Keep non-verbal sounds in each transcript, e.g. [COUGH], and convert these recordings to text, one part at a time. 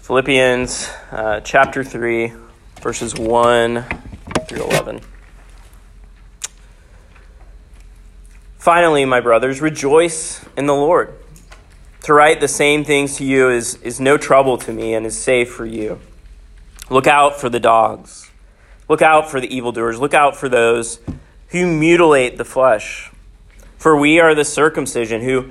Philippians uh, chapter 3, verses 1 through 11. Finally, my brothers, rejoice in the Lord. To write the same things to you is, is no trouble to me and is safe for you. Look out for the dogs. Look out for the evildoers. Look out for those who mutilate the flesh. For we are the circumcision who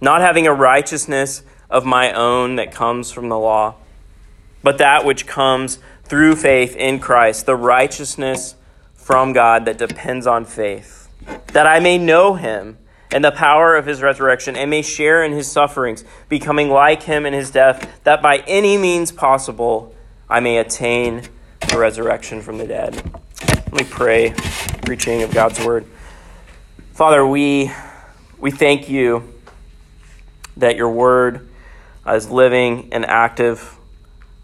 not having a righteousness of my own that comes from the law, but that which comes through faith in Christ, the righteousness from God that depends on faith, that I may know him and the power of his resurrection and may share in his sufferings, becoming like him in his death, that by any means possible I may attain the resurrection from the dead. Let me pray, preaching of God's word. Father, we, we thank you that your word is living and active,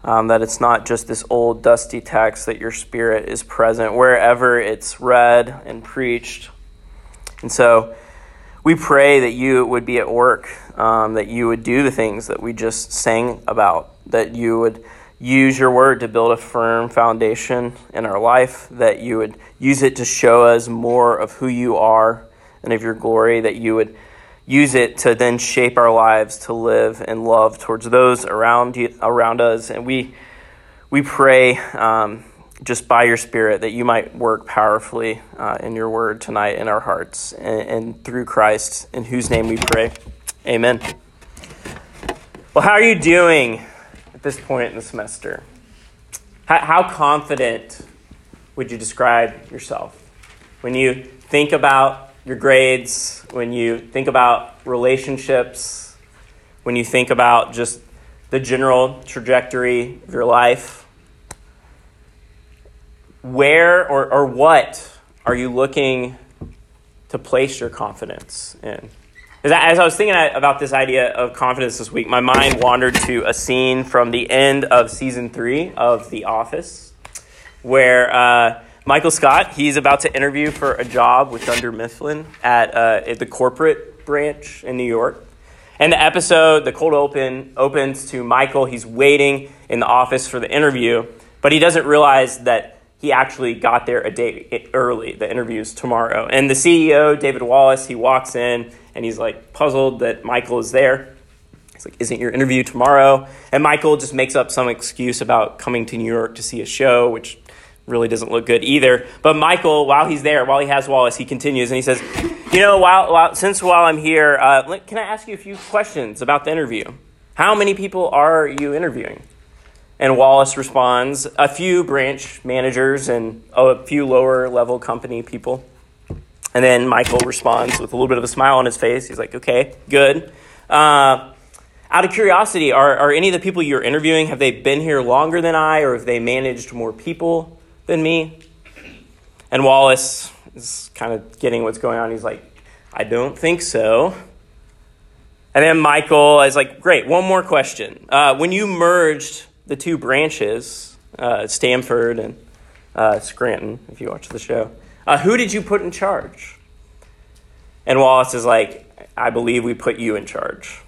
um, that it's not just this old dusty text, that your spirit is present wherever it's read and preached. And so we pray that you would be at work, um, that you would do the things that we just sang about, that you would use your word to build a firm foundation in our life, that you would use it to show us more of who you are and of your glory, that you would use it to then shape our lives to live and love towards those around you, around us. And we we pray um, just by your Spirit that you might work powerfully uh, in your word tonight in our hearts and, and through Christ, in whose name we pray. Amen. Well, how are you doing at this point in the semester? How, how confident would you describe yourself when you think about your grades, when you think about relationships, when you think about just the general trajectory of your life, where or, or what are you looking to place your confidence in? As I was thinking about this idea of confidence this week, my mind wandered to a scene from the end of season three of The Office, where uh, Michael Scott, he's about to interview for a job with Dunder Mifflin at, uh, at the corporate branch in New York. And the episode, the cold open, opens to Michael. He's waiting in the office for the interview, but he doesn't realize that he actually got there a day early. The interview's tomorrow. And the CEO, David Wallace, he walks in and he's like puzzled that Michael is there. He's like, Isn't your interview tomorrow? And Michael just makes up some excuse about coming to New York to see a show, which really doesn't look good either. But Michael, while he's there, while he has Wallace, he continues and he says, "You know, while, while since while I'm here, uh, can I ask you a few questions about the interview? How many people are you interviewing?" And Wallace responds, "A few branch managers and a few lower level company people." And then Michael responds with a little bit of a smile on his face. He's like, "Okay, good." Uh, out of curiosity, are, are any of the people you're interviewing, have they been here longer than I, or have they managed more people? Than me? And Wallace is kind of getting what's going on. He's like, I don't think so. And then Michael is like, Great, one more question. Uh, when you merged the two branches, uh, Stamford and uh, Scranton, if you watch the show, uh, who did you put in charge? And Wallace is like, I believe we put you in charge.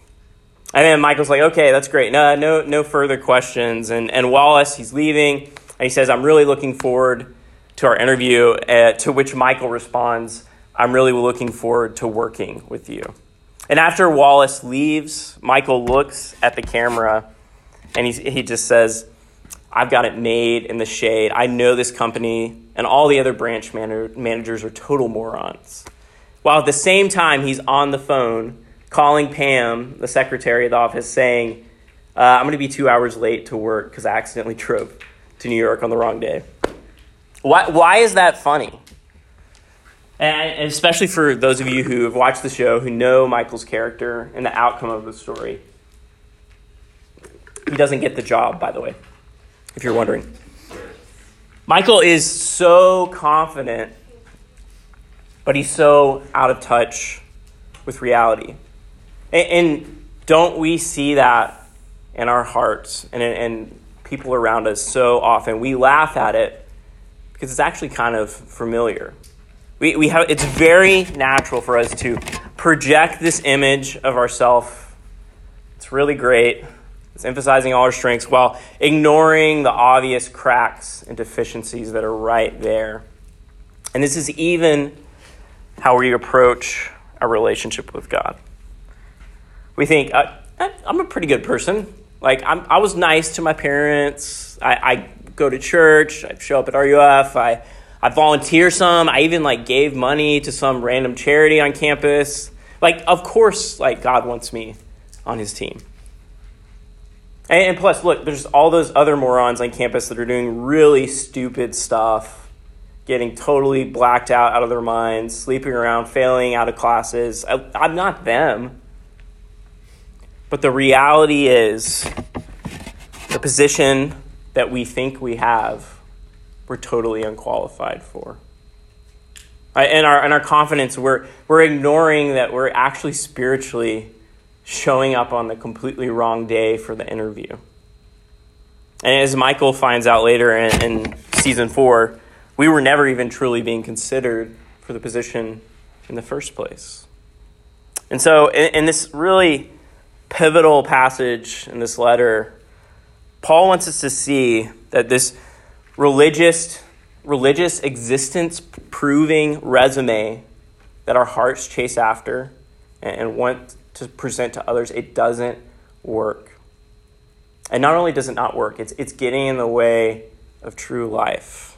And then Michael's like, okay, that's great. No, no, no further questions. And, and Wallace, he's leaving. And he says, I'm really looking forward to our interview, uh, to which Michael responds, I'm really looking forward to working with you. And after Wallace leaves, Michael looks at the camera and he, he just says, I've got it made in the shade. I know this company, and all the other branch man- managers are total morons. While at the same time, he's on the phone calling Pam, the secretary of the office, saying, uh, I'm going to be two hours late to work because I accidentally [LAUGHS] drove to New York on the wrong day. Why, why is that funny? And especially for those of you who have watched the show, who know Michael's character and the outcome of the story. He doesn't get the job, by the way, if you're wondering. Michael is so confident, but he's so out of touch with reality. And, and don't we see that in our hearts and, and people around us so often? We laugh at it because it's actually kind of familiar. We, we have, it's very natural for us to project this image of ourselves. It's really great. It's emphasizing all our strengths while ignoring the obvious cracks and deficiencies that are right there. And this is even how we approach our relationship with God. We think, uh, I'm a pretty good person. Like, I'm, i was nice to my parents. I, I go to church. I show up at RUF. I, I volunteer some. I even like gave money to some random charity on campus. Like, of course, like God wants me on His team. And, and plus, look, there's all those other morons on campus that are doing really stupid stuff, getting totally blacked out out of their minds, sleeping around, failing out of classes. I, I'm not them. But the reality is, the position that we think we have we're totally unqualified for. And our, and our confidence, we're, we're ignoring that we're actually spiritually showing up on the completely wrong day for the interview. And as Michael finds out later in, in season four, we were never even truly being considered for the position in the first place. And so, in, in this really pivotal passage in this letter, Paul wants us to see that this religious, religious existence proving resume that our hearts chase after and want to present to others, it doesn't work. And not only does it not work, it's, it's getting in the way of true life.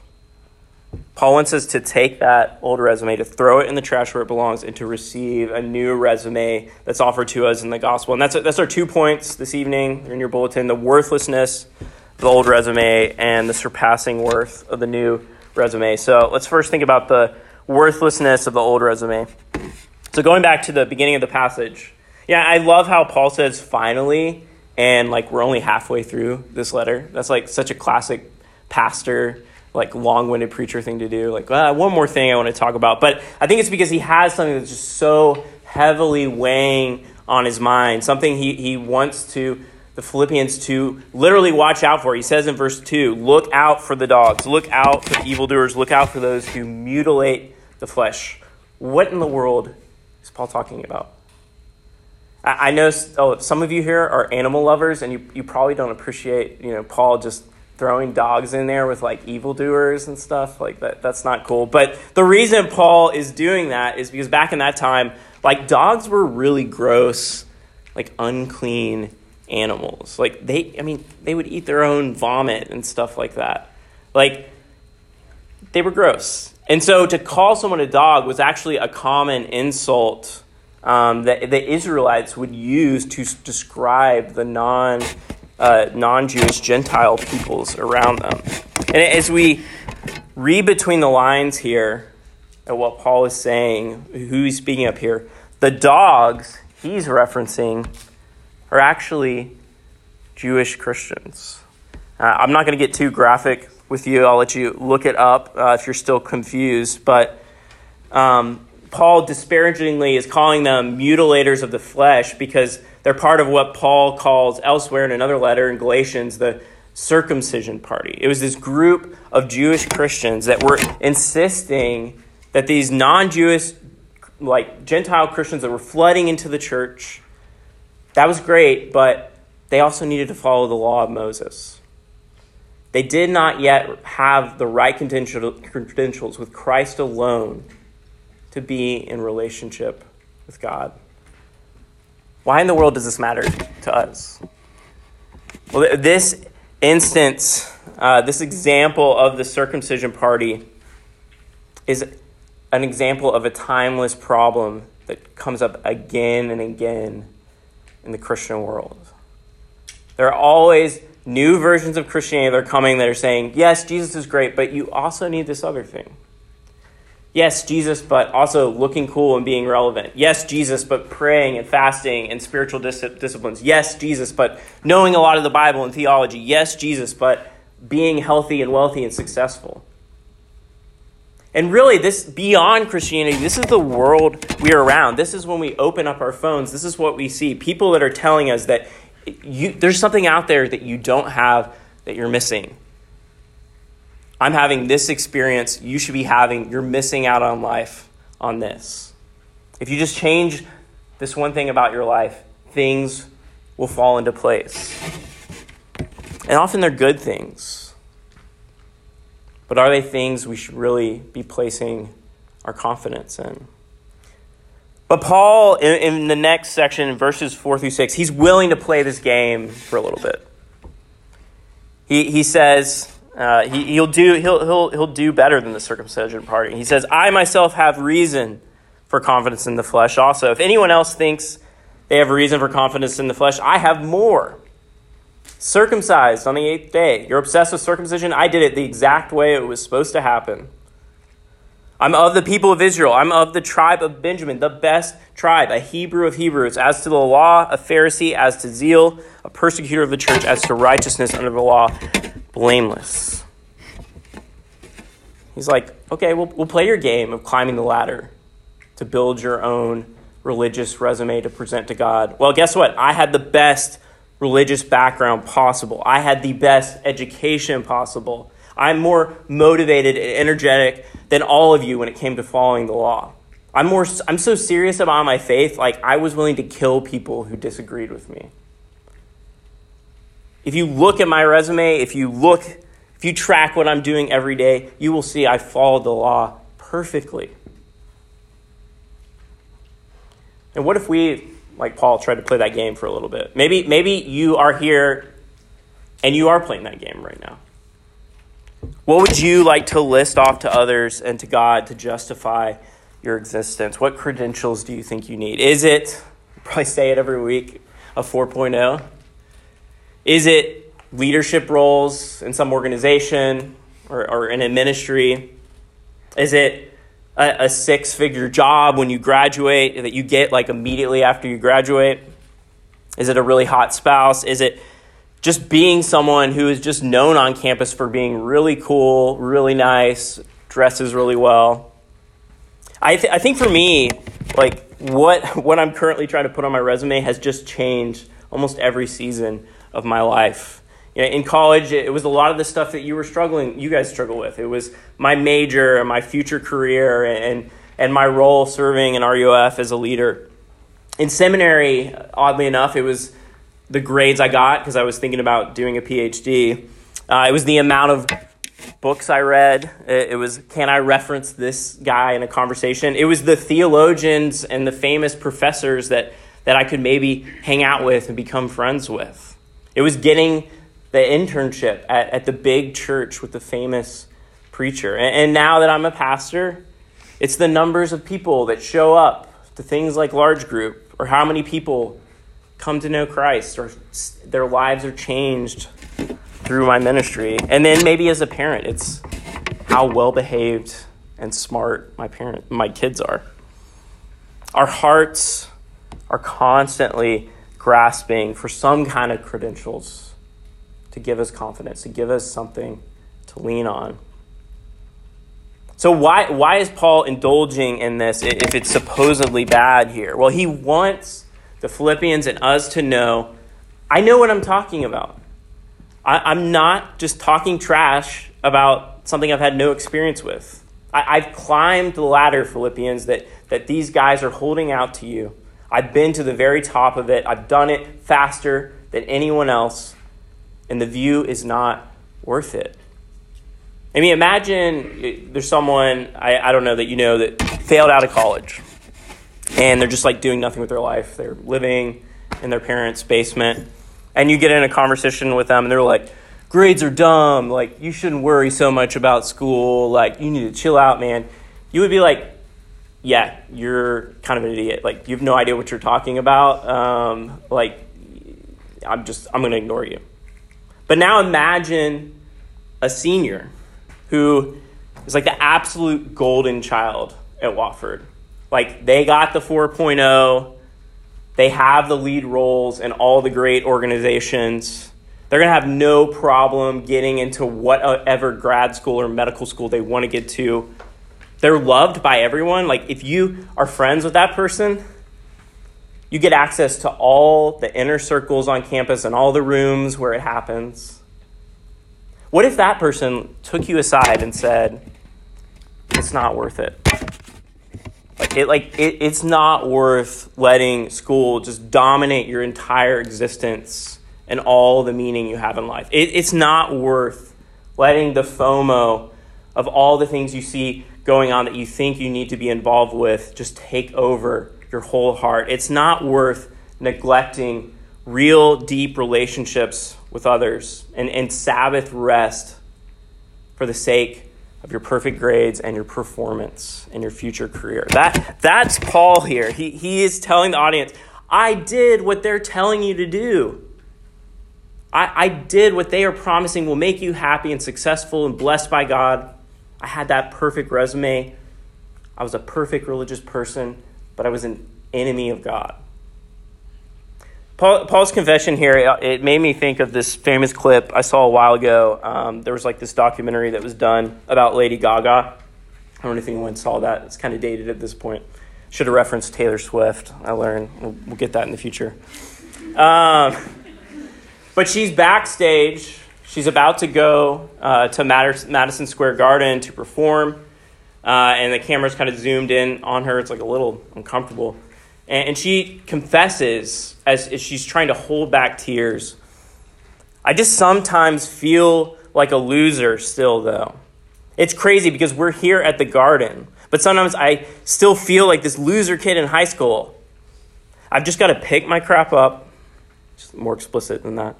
Paul wants us to take that old resume, to throw it in the trash where it belongs, and to receive a new resume that's offered to us in the gospel. And that's, that's our two points this evening in your bulletin the worthlessness of the old resume and the surpassing worth of the new resume. So let's first think about the worthlessness of the old resume. So going back to the beginning of the passage, yeah, I love how Paul says finally, and like we're only halfway through this letter. That's like such a classic pastor, like long winded preacher thing to do. Like, uh, one more thing I want to talk about. But I think it's because he has something that's just so heavily weighing on his mind, something he, he wants to the Philippians to literally watch out for. He says in verse 2 Look out for the dogs, look out for the evildoers, look out for those who mutilate the flesh. What in the world is Paul talking about? I, know oh, some of you here are animal lovers, and you, you probably don't appreciate you know Paul just throwing dogs in there with like evildoers and stuff like that. That's not cool. But the reason Paul is doing that is because back in that time, like dogs were really gross, like unclean animals. Like they I mean, they would eat their own vomit and stuff like that. Like they were gross. And so to call someone a dog was actually a common insult um, that the Israelites would use to describe the non uh, non Jewish Gentile peoples around them. And as we read between the lines here at what Paul is saying, who he's speaking up here, the dogs he's referencing are actually Jewish Christians. Uh, I'm not going to get too graphic with you. I'll let you look it up uh, if you're still confused. But um, Paul disparagingly is calling them mutilators of the flesh because they're part of what Paul calls elsewhere in another letter in Galatians the circumcision party. It was this group of Jewish Christians that were insisting that these non Jewish, like Gentile Christians that were flooding into the church that was great, but they also needed to follow the law of Moses. They did not yet have the right credentials with Christ alone to be in relationship with God. Why in the world does this matter to us? Well, this instance, uh, this example of the circumcision party is an example of a timeless problem that comes up again and again in the Christian world. There are always new versions of Christianity that are coming that are saying, yes, Jesus is great, but you also need this other thing. Yes, Jesus, but also looking cool and being relevant. Yes, Jesus, but praying and fasting and spiritual dis- disciplines. Yes, Jesus, but knowing a lot of the Bible and theology. Yes, Jesus, but being healthy and wealthy and successful. And really, this beyond Christianity, this is the world we are around. This is when we open up our phones. This is what we see. People that are telling us that you, there's something out there that you don't have that you're missing. I'm having this experience, you should be having, you're missing out on life on this. If you just change this one thing about your life, things will fall into place. And often they're good things. But are they things we should really be placing our confidence in? But Paul, in, in, the next section, verses 4 through 6, he's willing to play this game for a little bit. He, he says, uh, he, will do, he'll, he'll, he'll do better than the circumcision party. He says, I myself have reason for confidence in the flesh also. If anyone else thinks they have reason for confidence in the flesh, I have more. Circumcised on the eighth day. You're obsessed with circumcision? I did it the exact way it was supposed to happen. I'm of the people of Israel. I'm of the tribe of Benjamin, the best tribe, a Hebrew of Hebrews. As to the law, a Pharisee. As to zeal, a persecutor of the church. As to righteousness under the law, blameless. He's like, okay, we'll, we'll play your game of climbing the ladder to build your own religious resume to present to God. Well, guess what? I had the best religious background possible, I had the best education possible. I'm more motivated and energetic than all of you when it came to following the law. I'm more I'm so serious about my faith like I was willing to kill people who disagreed with me. If you look at my resume, if you look, if you track what I'm doing every day, you will see I followed the law perfectly. And what if we, like Paul, tried to play that game for a little bit? Maybe, maybe you are here and you are playing that game right now. What would you like to list off to others and to God to justify your existence? What credentials do you think you need? Is it, probably say it every week, a 4.0? Is it leadership roles in some organization or, or in a ministry? Is it a, a six figure job when you graduate that you get like immediately after you graduate? Is it a really hot spouse? Is it just being someone who is just known on campus for being really cool, really nice, dresses really well? I, th- I think for me, like what, what I'm currently trying to put on my resume has just changed almost every season of my life. You know, in college, it was a lot of the stuff that you were struggling, you guys struggle with. It was my major and my future career and, and my role serving in RUF as a leader. In seminary, oddly enough, it was the grades I got because I was thinking about doing a PhD. Uh, it was the amount of books I read. It, it was, can I reference this guy in a conversation? It was the theologians and the famous professors that, that I could maybe hang out with and become friends with. It was getting the internship at, at the big church with the famous preacher. And, and now that I'm a pastor, it's the numbers of people that show up to things like large group or how many people come to know Christ or their lives are changed through my ministry. And then maybe as a parent, it's how well behaved and smart my parent my kids are. Our hearts are constantly grasping for some kind of credentials to give us confidence, to give us something to lean on. So, why, why is Paul indulging in this if it's supposedly bad here? Well, he wants the Philippians and us to know I know what I'm talking about. I, am not just talking trash about something I've had no experience with. I, I've climbed the ladder, Philippians, that, that these guys are holding out to you. I've been to the very top of it. I've done it faster than anyone else, and the view is not worth it. I mean, imagine eh, there's someone, I, I don't know, that you know that failed out of college, and they're just like doing nothing with their life. They're living in their parents' basement, and you get in a conversation with them, and they're like, grades are dumb. Like, you shouldn't worry so much about school. Like, you need to chill out, man. You would be like, yeah, you're kind of an idiot. Like, you have no idea what you're talking about. Um, like, I'm just, I'm to ignore you. But now imagine a senior who is like the absolute golden child at Wofford. Like, they got the 4.0, they have the lead roles in all the great organizations. They're going to have no problem getting into whatever grad school or medical school they want to get to they're loved by everyone. Like, if you are friends with that person, you get access to all the inner circles on campus and all the rooms where it happens. What if that person took you aside and said, it's not worth it? Like, it, like it, it's not worth letting school just dominate your entire existence and all the meaning you have in life. It, it's not worth letting the FOMO of all the things you see going on that you think you need to be involved with just take over your whole heart. It's not worth neglecting real deep relationships with others and, and Sabbath rest for the sake of your perfect grades and your performance and your future career. That, that's Paul here. He, he is telling the audience, I did what they're telling you to do. I, I did what they are promising will make you happy and successful and blessed by God. I had that perfect resume. I was a perfect religious person, but I was an enemy of God. Paul, Paul's confession here, it made me think of this famous clip I saw a while ago. Um, there was like this documentary that was done about Lady Gaga. I don't know if anyone saw that. It's kind of dated at this point. Should have referenced Taylor Swift. I learned. We'll, we'll get that in the future. Um, but she's backstage She's about to go uh, to Madison Square Garden to perform, uh, and the camera's kind of zoomed in on her. It's like a little uncomfortable. And, and she confesses as, as she's trying to hold back tears. I just sometimes feel like a loser still, though. It's crazy because we're here at the garden, but sometimes I still feel like this loser kid in high school. I've just got to pick my crap up. Just more explicit than that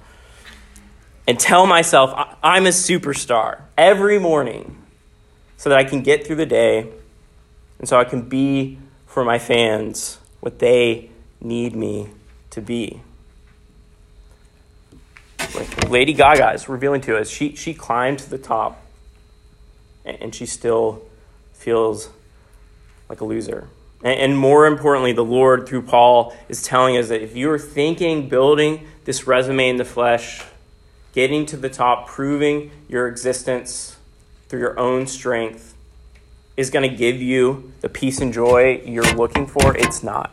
and tell myself I'm a superstar every morning so that I can get through the day and so I can be for my fans what they need me to be. Like Lady Gaga is revealing to us, she, she climbed to the top and she still feels like a loser. And more importantly, the Lord, through Paul, is telling us that if you're thinking building this resume in the flesh, getting to the top, proving your existence through your own strength is going to give you the peace and joy you're looking for. It's not.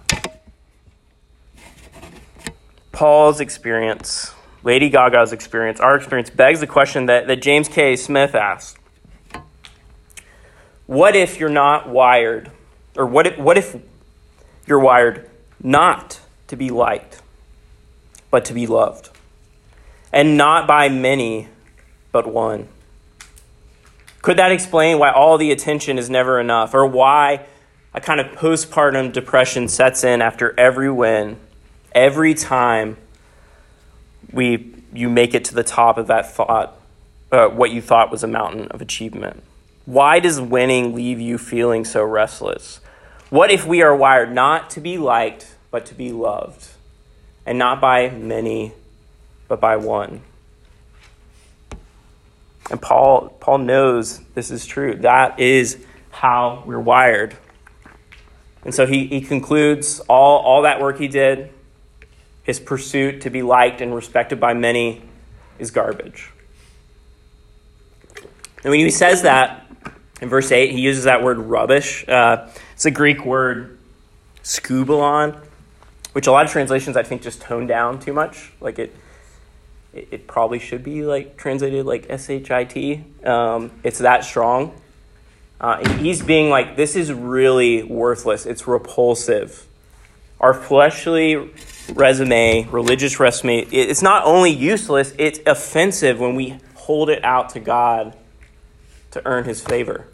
Paul's experience, Lady Gaga's experience, our experience begs the question that, that James K. Smith asked What if you're not wired, or what if, what if you're wired not to be liked, but to be loved? And not by many, but one. Could that explain why all the attention is never enough, or why a kind of postpartum depression sets in after every win, every time we you make it to the top of that thought, uh, what you thought was a mountain of achievement? Why does winning leave you feeling so restless? What if we are wired not to be liked, but to be loved, and not by many, but by one. And Paul, Paul knows this is true. That is how we're wired. And so he, he concludes all, all that work he did, his pursuit to be liked and respected by many, is garbage. And when he says that in verse 8, he uses that word rubbish. Uh, it's a Greek word, skubalon, which a lot of translations I think just tone down too much. Like it, it, it probably should be like translated like S-H-I-T. Um, it's that strong. Uh, he's being like, this is really worthless. It's repulsive. Our fleshly resume, religious resume, it's not only useless, it's offensive when we hold it out to God to earn his favor.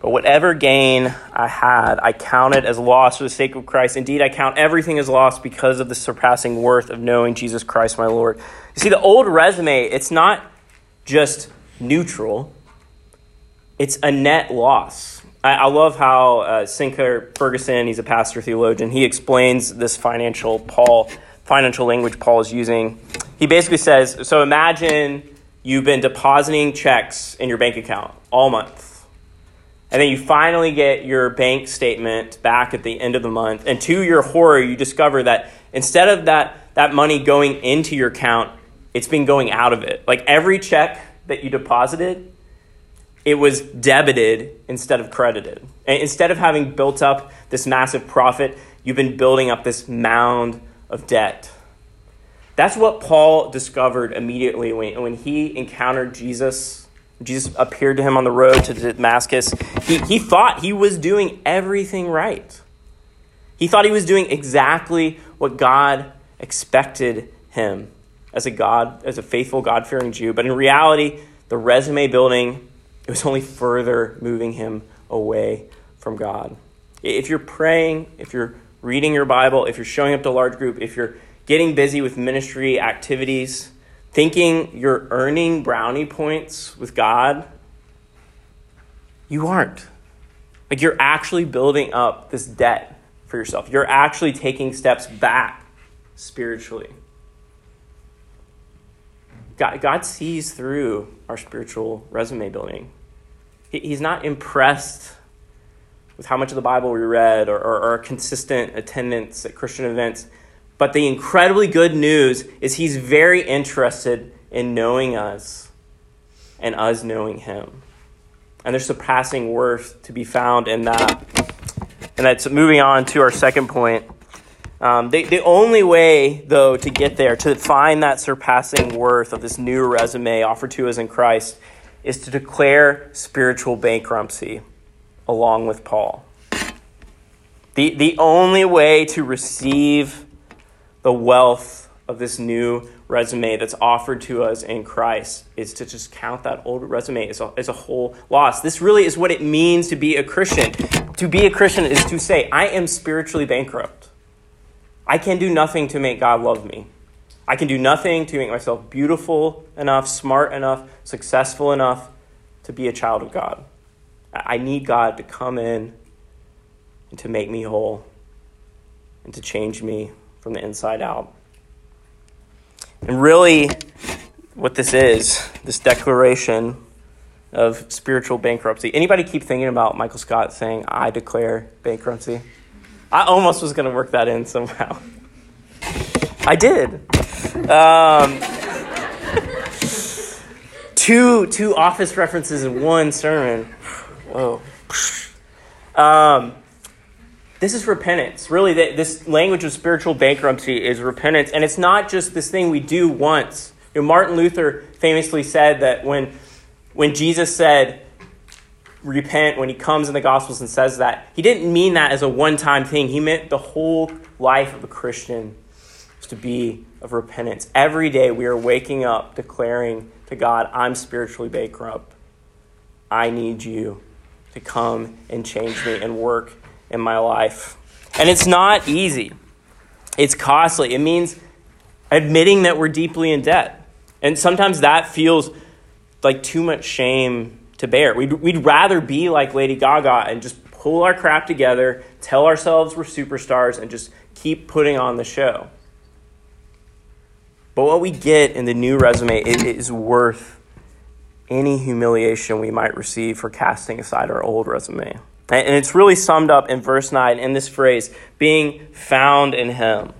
But whatever gain I had, I counted as loss for the sake of Christ. Indeed, I count everything as loss because of the surpassing worth of knowing Jesus Christ my Lord. You see, the old resume, it's not just neutral, it's a net loss. I, I love how uh, Sinclair Ferguson, he's a pastor theologian, he explains this financial Paul financial language Paul is using. He basically says, so imagine you've been depositing checks in your bank account all month. And then you finally get your bank statement back at the end of the month. And to your horror, you discover that instead of that, that money going into your account, it's been going out of it. Like every check that you deposited, it was debited instead of credited. And instead of having built up this massive profit, you've been building up this mound of debt. That's what Paul discovered immediately when, when he encountered Jesus. Jesus appeared to him on the road to Damascus. He, he thought he was doing everything right. He thought he was doing exactly what God expected him as a God, as a faithful, God-fearing Jew. But in reality, the resume building, it was only further moving him away from God. If you're praying, if you're reading your Bible, if you're showing up to a large group, if you're getting busy with ministry activities, thinking you're earning brownie points with God, you aren't. Like you're actually building up this debt for yourself. You're actually taking steps back spiritually. God, God sees through our spiritual resume building. He's not impressed with how much of the Bible we read or, or, or consistent attendance at Christian events. But the incredibly good news is he's very interested in knowing us and us knowing him. And there's surpassing worth to be found in that. And that's moving on to our second point. Um, the, the only way, though, to get there, to find that surpassing worth of this new resume offered to us in Christ, is to declare spiritual bankruptcy along with Paul. The, the only way to receive the wealth of this new resume that's offered to us in Christ is to just count that old resume as a, as a whole loss. This really is what it means to be a Christian. To be a Christian is to say, I am spiritually bankrupt. I can do nothing to make God love me. I can do nothing to make myself beautiful enough, smart enough, successful enough to be a child of God. I need God to come in and to make me whole and to change me from the inside out. And really, what this is, this declaration of spiritual bankruptcy. Anybody keep thinking about Michael Scott saying, I declare bankruptcy? I almost was going to work that in somehow. I did. Um, two, two office references in one sermon. Whoa. Um, this is repentance. Really, this language of spiritual bankruptcy is repentance. And it's not just this thing we do once. You know, Martin Luther famously said that when, when Jesus said, repent, when he comes in the Gospels and says that, he didn't mean that as a one time thing. He meant the whole life of a Christian is to be of repentance. Every day we are waking up declaring to God, I'm spiritually bankrupt. I need you to come and change me and work in my life. And it's not easy, it's costly. It means admitting that we're deeply in debt. And sometimes that feels like too much shame to bear. We'd, we'd rather be like Lady Gaga and just pull our crap together, tell ourselves we're superstars, and just keep putting on the show. But what we get in the new resume is worth any humiliation we might receive for casting aside our old resume. And it's really summed up in verse 9 in this phrase being found in Him.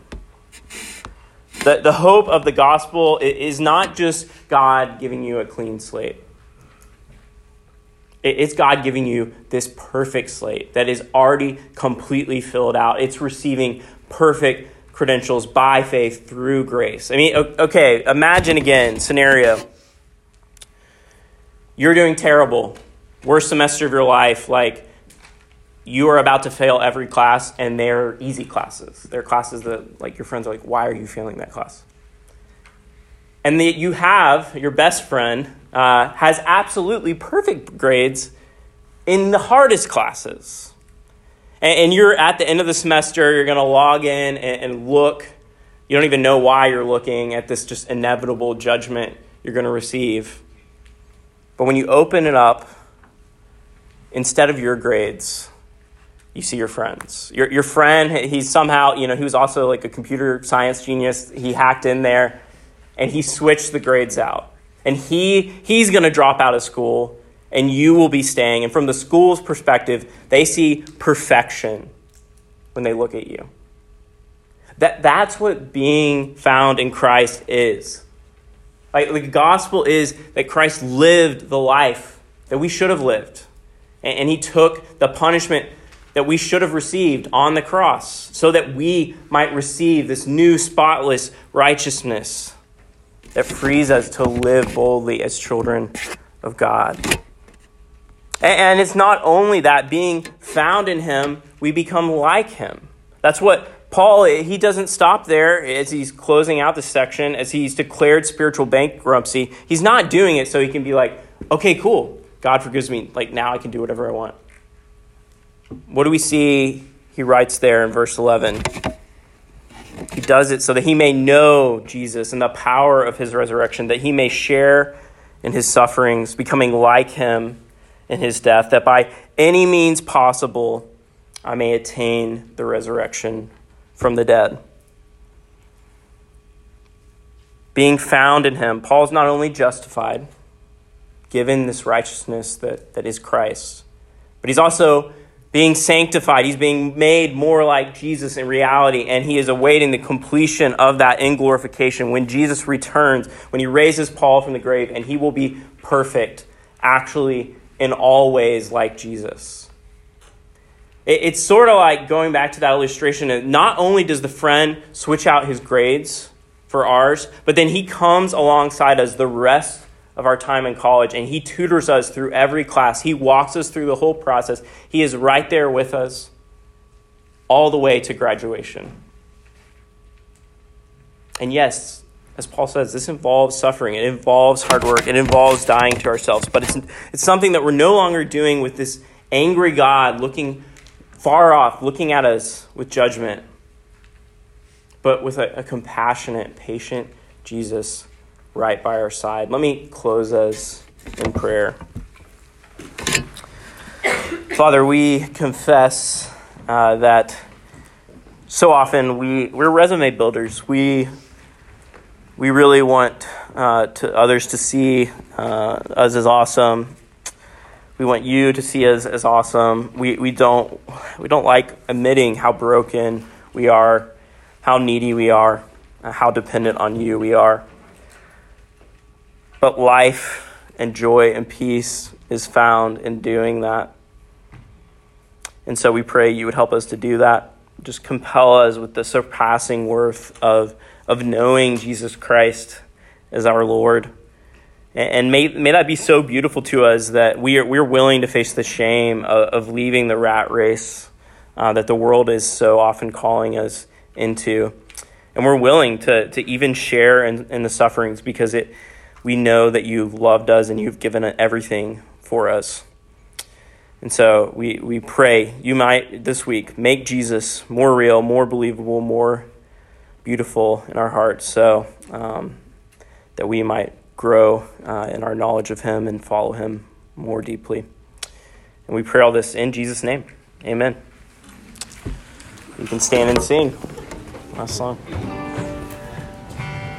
The, the hope of the gospel is not just God giving you a clean slate. It's God giving you this perfect slate that is already completely filled out. It's receiving perfect credentials by faith through grace. I mean, okay, imagine again scenario you're doing terrible, worst semester of your life, like you are about to fail every class and they're easy classes. They're classes that like your friends are like, why are you failing that class? And that you have your best friend uh, has absolutely perfect grades in the hardest classes. And, and, you're at the end of the semester, you're going to log in and, and look You don't even know why you're looking at this just inevitable judgment you're going to receive. But when you open it up, instead of your grades, you see your friends. Your, your friend, he's somehow, you know, he was also like a computer science genius. He hacked in there and he switched the grades out. And he, he's going to drop out of school and you will be staying. And from the school's perspective, they see perfection when they look at you. That, that's what being found in Christ is. Like, the gospel is that Christ lived the life that we should have lived. And, and he took the punishment that we should have received on the cross so that we might receive this new spotless righteousness that frees us to live boldly as children of God. And it's not only that, being found in Him, we become like Him. That's what Paul, he doesn't stop there as he's closing out this section, as he's declared spiritual bankruptcy. He's not doing it so he can be like, okay, cool. God forgives me. Like, now I can do whatever I want. What do we see he writes there in verse 11? He does it so that he may know Jesus and the power of his resurrection, that he may share in his sufferings, becoming like him in his death, that by any means possible I may attain the resurrection from the dead. Being found in him, Paul's not only justified, given this righteousness that, that is Christ, but he's also being sanctified. He's being made more like Jesus in reality, and he is awaiting the completion of that in glorification when Jesus returns, when he raises Paul from the grave, and he will be perfect, actually, in all ways like Jesus. It's sort of like going back to that illustration. Not only does the friend switch out his grades for ours, but then he comes alongside us the rest of our time in college, and He tutors us through every class. He walks us through the whole process. He is right there with us all the way to graduation. And yes, as Paul says, this involves suffering. It involves hard work. It involves dying to ourselves. But it's, it's something that we're no longer doing with this angry God looking far off, looking at us with judgment, but with a, a compassionate, patient Jesus right by our side. Let me close us in prayer. Father, we confess uh, that so often we, we're resume builders. We, we really want uh, to others to see uh, us as awesome. We want you to see us as awesome. We, we, don't, we don't like admitting how broken we are, how needy we are, how dependent on you we are. But life and joy and peace is found in doing that. And so we pray you would help us to do that. Just compel us with the surpassing worth of, of knowing Jesus Christ as our Lord. And may, may that be so beautiful to us that we are, we're willing to face the shame of, of leaving the rat race uh, that the world is so often calling us into. And we're willing to, to even share in, in the sufferings because it, we know that you've loved us and you've given everything for us. And so we, we pray you might this week make Jesus more real, more believable, more beautiful in our hearts so um, that we might grow uh, in our knowledge of Him and follow Him more deeply. And we pray all this in Jesus' name. Amen. You can stand and sing. Last song.